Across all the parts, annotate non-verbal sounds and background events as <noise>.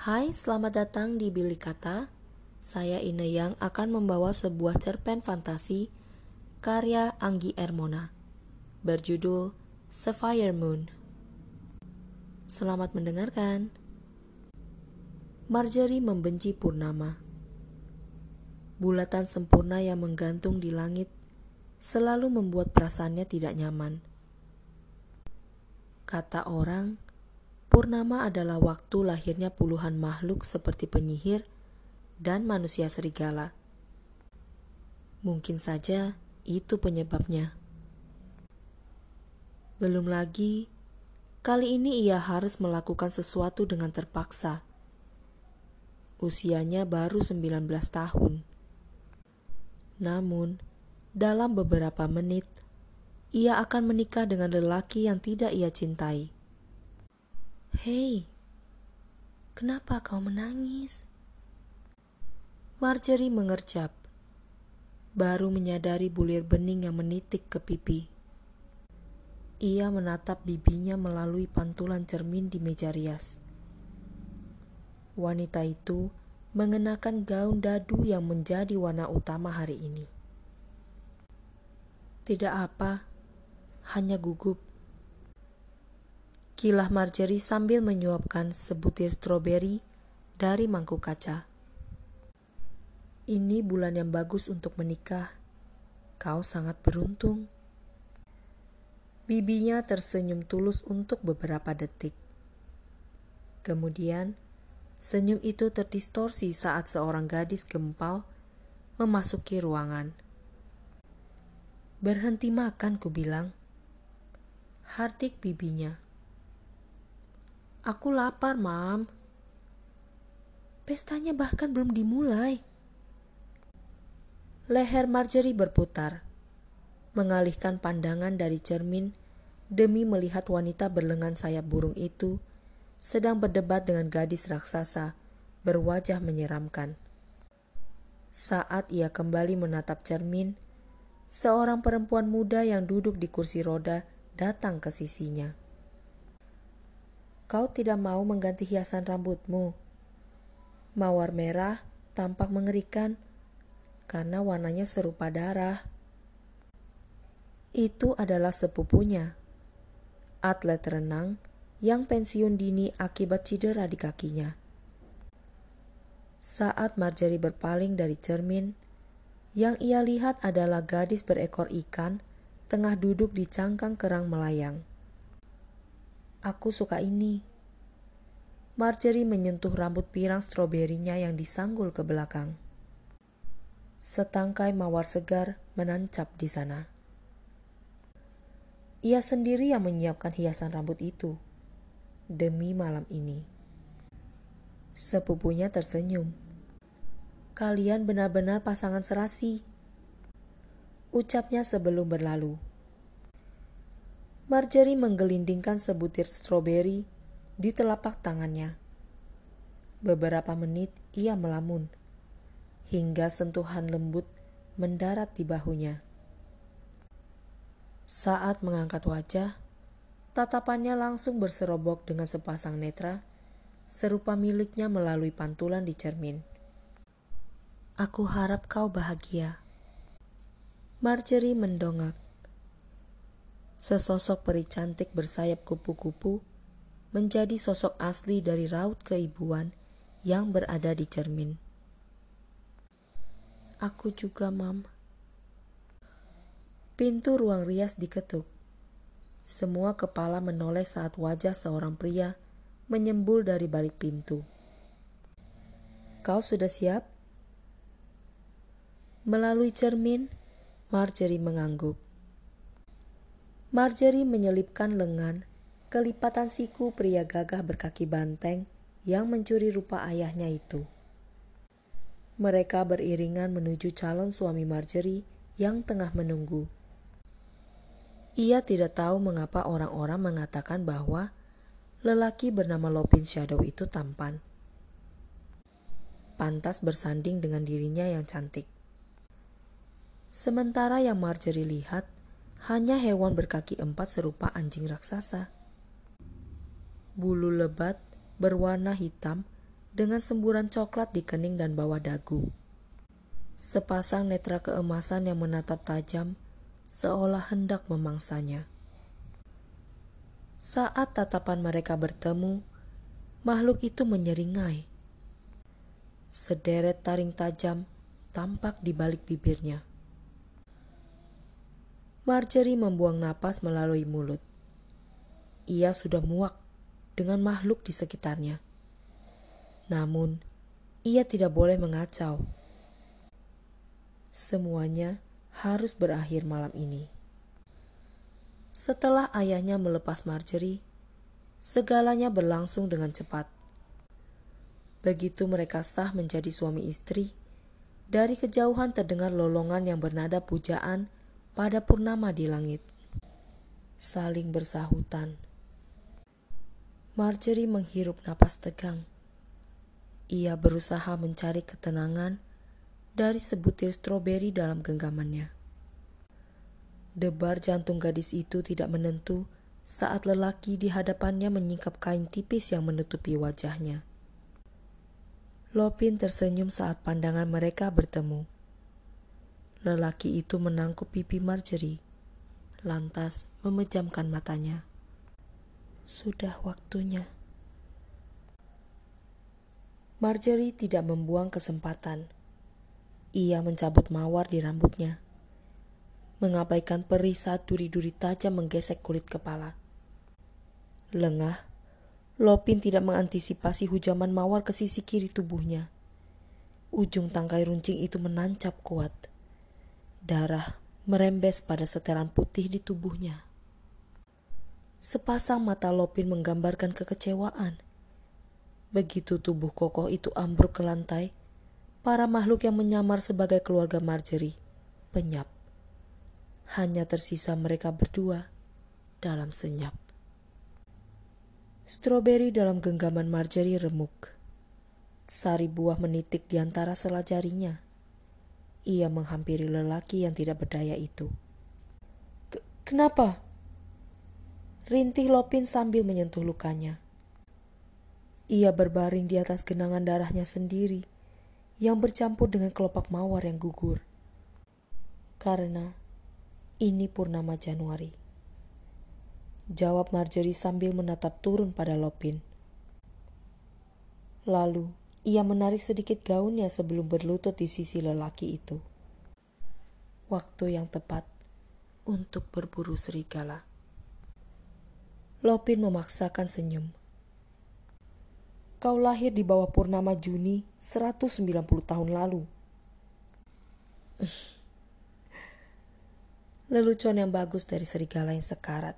Hai, selamat datang di Bilik Kata. Saya Ine yang akan membawa sebuah cerpen fantasi karya Anggi Ermona berjudul Sapphire Moon. Selamat mendengarkan. Marjorie membenci purnama. Bulatan sempurna yang menggantung di langit selalu membuat perasaannya tidak nyaman. Kata orang, Purnama adalah waktu lahirnya puluhan makhluk seperti penyihir dan manusia serigala. Mungkin saja itu penyebabnya. Belum lagi, kali ini ia harus melakukan sesuatu dengan terpaksa. Usianya baru 19 tahun. Namun, dalam beberapa menit, ia akan menikah dengan lelaki yang tidak ia cintai. Hei, kenapa kau menangis? Marjorie mengerjap, baru menyadari bulir bening yang menitik ke pipi. Ia menatap bibinya melalui pantulan cermin di meja rias. Wanita itu mengenakan gaun dadu yang menjadi warna utama hari ini. Tidak apa, hanya gugup Kilah Marjorie sambil menyuapkan sebutir stroberi dari mangkuk kaca. Ini bulan yang bagus untuk menikah. Kau sangat beruntung. Bibinya tersenyum tulus untuk beberapa detik. Kemudian, senyum itu terdistorsi saat seorang gadis gempal memasuki ruangan. Berhenti makan, ku bilang. Hardik bibinya. Aku lapar, Mam. Pestanya bahkan belum dimulai. Leher Marjorie berputar, mengalihkan pandangan dari cermin demi melihat wanita berlengan sayap burung itu sedang berdebat dengan gadis raksasa berwajah menyeramkan. Saat ia kembali menatap cermin, seorang perempuan muda yang duduk di kursi roda datang ke sisinya. Kau tidak mau mengganti hiasan rambutmu. Mawar merah tampak mengerikan karena warnanya serupa darah. Itu adalah sepupunya, atlet renang yang pensiun dini akibat cedera di kakinya. Saat Marjorie berpaling dari cermin, yang ia lihat adalah gadis berekor ikan tengah duduk di cangkang kerang melayang. Aku suka ini. Marjorie menyentuh rambut pirang stroberinya yang disanggul ke belakang. Setangkai mawar segar menancap di sana. Ia sendiri yang menyiapkan hiasan rambut itu demi malam ini. Sepupunya tersenyum. Kalian benar-benar pasangan serasi. Ucapnya sebelum berlalu. Marjorie menggelindingkan sebutir stroberi di telapak tangannya. Beberapa menit ia melamun, hingga sentuhan lembut mendarat di bahunya. Saat mengangkat wajah, tatapannya langsung berserobok dengan sepasang netra, serupa miliknya melalui pantulan di cermin. Aku harap kau bahagia. Marjorie mendongak Sesosok peri cantik bersayap kupu-kupu menjadi sosok asli dari raut keibuan yang berada di cermin. Aku juga, Mam. Pintu ruang rias diketuk. Semua kepala menoleh saat wajah seorang pria menyembul dari balik pintu. Kau sudah siap? Melalui cermin, Marjorie mengangguk. Marjorie menyelipkan lengan kelipatan siku pria gagah berkaki banteng yang mencuri rupa ayahnya itu. Mereka beriringan menuju calon suami Marjorie yang tengah menunggu. Ia tidak tahu mengapa orang-orang mengatakan bahwa lelaki bernama Lopin Shadow itu tampan. Pantas bersanding dengan dirinya yang cantik. Sementara yang Marjorie lihat hanya hewan berkaki empat serupa anjing raksasa. Bulu lebat berwarna hitam dengan semburan coklat di kening dan bawah dagu. Sepasang netra keemasan yang menatap tajam seolah hendak memangsanya. Saat tatapan mereka bertemu, makhluk itu menyeringai. Sederet taring tajam tampak di balik bibirnya. Marjorie membuang napas melalui mulut. Ia sudah muak dengan makhluk di sekitarnya. Namun, ia tidak boleh mengacau. Semuanya harus berakhir malam ini. Setelah ayahnya melepas Marjorie, segalanya berlangsung dengan cepat. Begitu mereka sah menjadi suami istri, dari kejauhan terdengar lolongan yang bernada pujaan pada purnama di langit. Saling bersahutan. Marjorie menghirup napas tegang. Ia berusaha mencari ketenangan dari sebutir stroberi dalam genggamannya. Debar jantung gadis itu tidak menentu saat lelaki di hadapannya menyingkap kain tipis yang menutupi wajahnya. Lopin tersenyum saat pandangan mereka bertemu. Lelaki itu menangkup pipi Marjorie, lantas memejamkan matanya. Sudah waktunya. Marjorie tidak membuang kesempatan. Ia mencabut mawar di rambutnya, mengabaikan perih saat duri-duri tajam menggesek kulit kepala. Lengah, Lopin tidak mengantisipasi hujaman mawar ke sisi kiri tubuhnya. Ujung tangkai runcing itu menancap kuat. Darah merembes pada setelan putih di tubuhnya. Sepasang mata Lopin menggambarkan kekecewaan Begitu tubuh kokoh itu ambruk ke lantai, para makhluk yang menyamar sebagai keluarga Marjorie penyap. Hanya tersisa mereka berdua dalam senyap. Stroberi dalam genggaman Marjorie remuk. Sari buah menitik di antara sela jarinya. Ia menghampiri lelaki yang tidak berdaya itu. Kenapa? Rintih Lopin sambil menyentuh lukanya. Ia berbaring di atas genangan darahnya sendiri yang bercampur dengan kelopak mawar yang gugur. Karena ini purnama Januari. Jawab Marjorie sambil menatap turun pada Lopin. Lalu ia menarik sedikit gaunnya sebelum berlutut di sisi lelaki itu. Waktu yang tepat untuk berburu serigala. Lopin memaksakan senyum Kau lahir di bawah purnama Juni 190 tahun lalu. <laughs> Lelucon yang bagus dari serigala yang sekarat.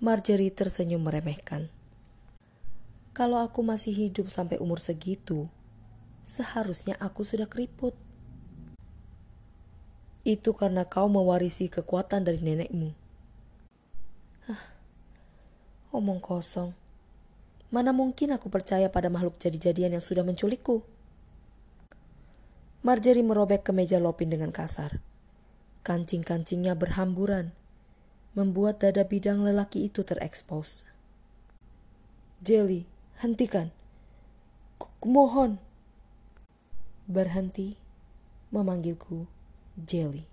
Marjorie tersenyum meremehkan. Kalau aku masih hidup sampai umur segitu, seharusnya aku sudah keriput. Itu karena kau mewarisi kekuatan dari nenekmu. Hah, omong kosong. Mana mungkin aku percaya pada makhluk jadi-jadian yang sudah menculikku? Marjorie merobek ke meja Lopin dengan kasar. Kancing-kancingnya berhamburan, membuat dada bidang lelaki itu terekspos. Jelly, hentikan. Kumohon. Berhenti, memanggilku Jelly.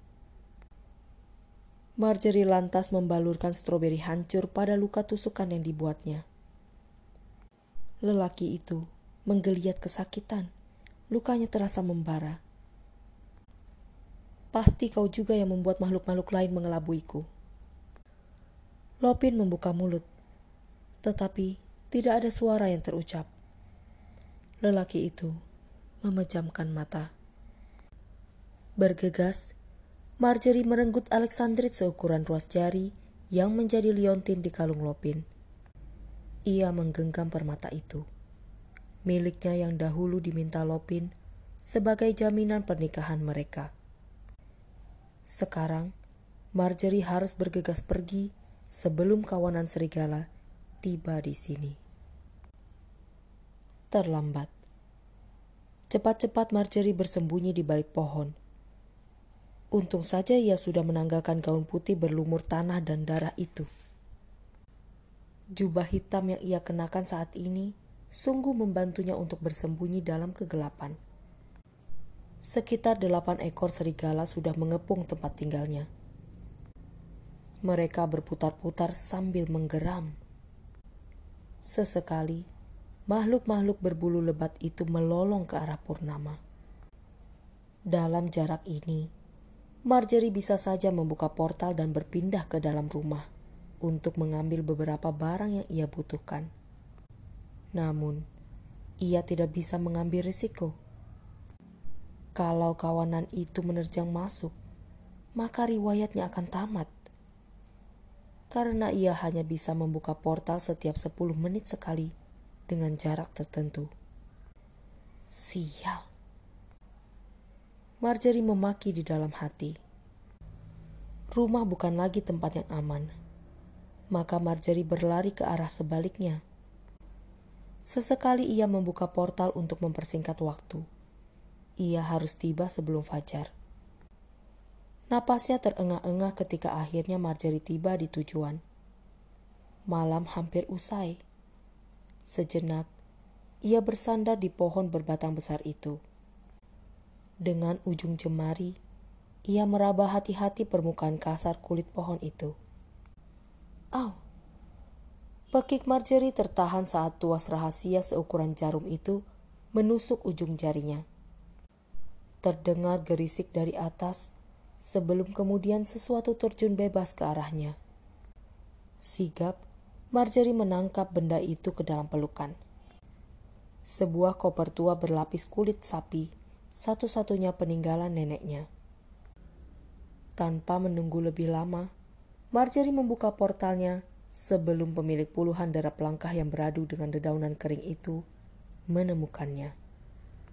Marjorie lantas membalurkan stroberi hancur pada luka tusukan yang dibuatnya. Lelaki itu menggeliat kesakitan. Lukanya terasa membara. Pasti kau juga yang membuat makhluk-makhluk lain mengelabuiku. Lopin membuka mulut, tetapi tidak ada suara yang terucap. Lelaki itu memejamkan mata. Bergegas, Marjorie merenggut Alexandrit seukuran ruas jari yang menjadi liontin di kalung Lopin. Ia menggenggam permata itu, miliknya yang dahulu diminta Lopin sebagai jaminan pernikahan mereka. Sekarang, Marjorie harus bergegas pergi sebelum kawanan serigala tiba di sini. Terlambat. Cepat-cepat Marjorie bersembunyi di balik pohon. Untung saja ia sudah menanggalkan gaun putih berlumur tanah dan darah itu. Jubah hitam yang ia kenakan saat ini sungguh membantunya untuk bersembunyi dalam kegelapan. Sekitar delapan ekor serigala sudah mengepung tempat tinggalnya. Mereka berputar-putar sambil menggeram. Sesekali, makhluk-makhluk berbulu lebat itu melolong ke arah Purnama. Dalam jarak ini, Marjorie bisa saja membuka portal dan berpindah ke dalam rumah untuk mengambil beberapa barang yang ia butuhkan. Namun, ia tidak bisa mengambil risiko. Kalau kawanan itu menerjang masuk, maka riwayatnya akan tamat. Karena ia hanya bisa membuka portal setiap 10 menit sekali dengan jarak tertentu. Sial. Marjorie memaki di dalam hati. Rumah bukan lagi tempat yang aman. Maka Marjorie berlari ke arah sebaliknya Sesekali ia membuka portal untuk mempersingkat waktu. Ia harus tiba sebelum fajar. Napasnya terengah-engah ketika akhirnya Marjorie tiba di tujuan. Malam hampir usai. Sejenak, ia bersandar di pohon berbatang besar itu. Dengan ujung jemari, ia meraba hati-hati permukaan kasar kulit pohon itu. Au! Pekik Marjorie tertahan saat tuas rahasia seukuran jarum itu menusuk ujung jarinya. Terdengar gerisik dari atas sebelum kemudian sesuatu terjun bebas ke arahnya. Sigap, Marjorie menangkap benda itu ke dalam pelukan. Sebuah koper tua berlapis kulit sapi, satu-satunya peninggalan neneknya. Tanpa menunggu lebih lama, Marjorie membuka portalnya sebelum pemilik puluhan darah pelangkah yang beradu dengan dedaunan kering itu menemukannya.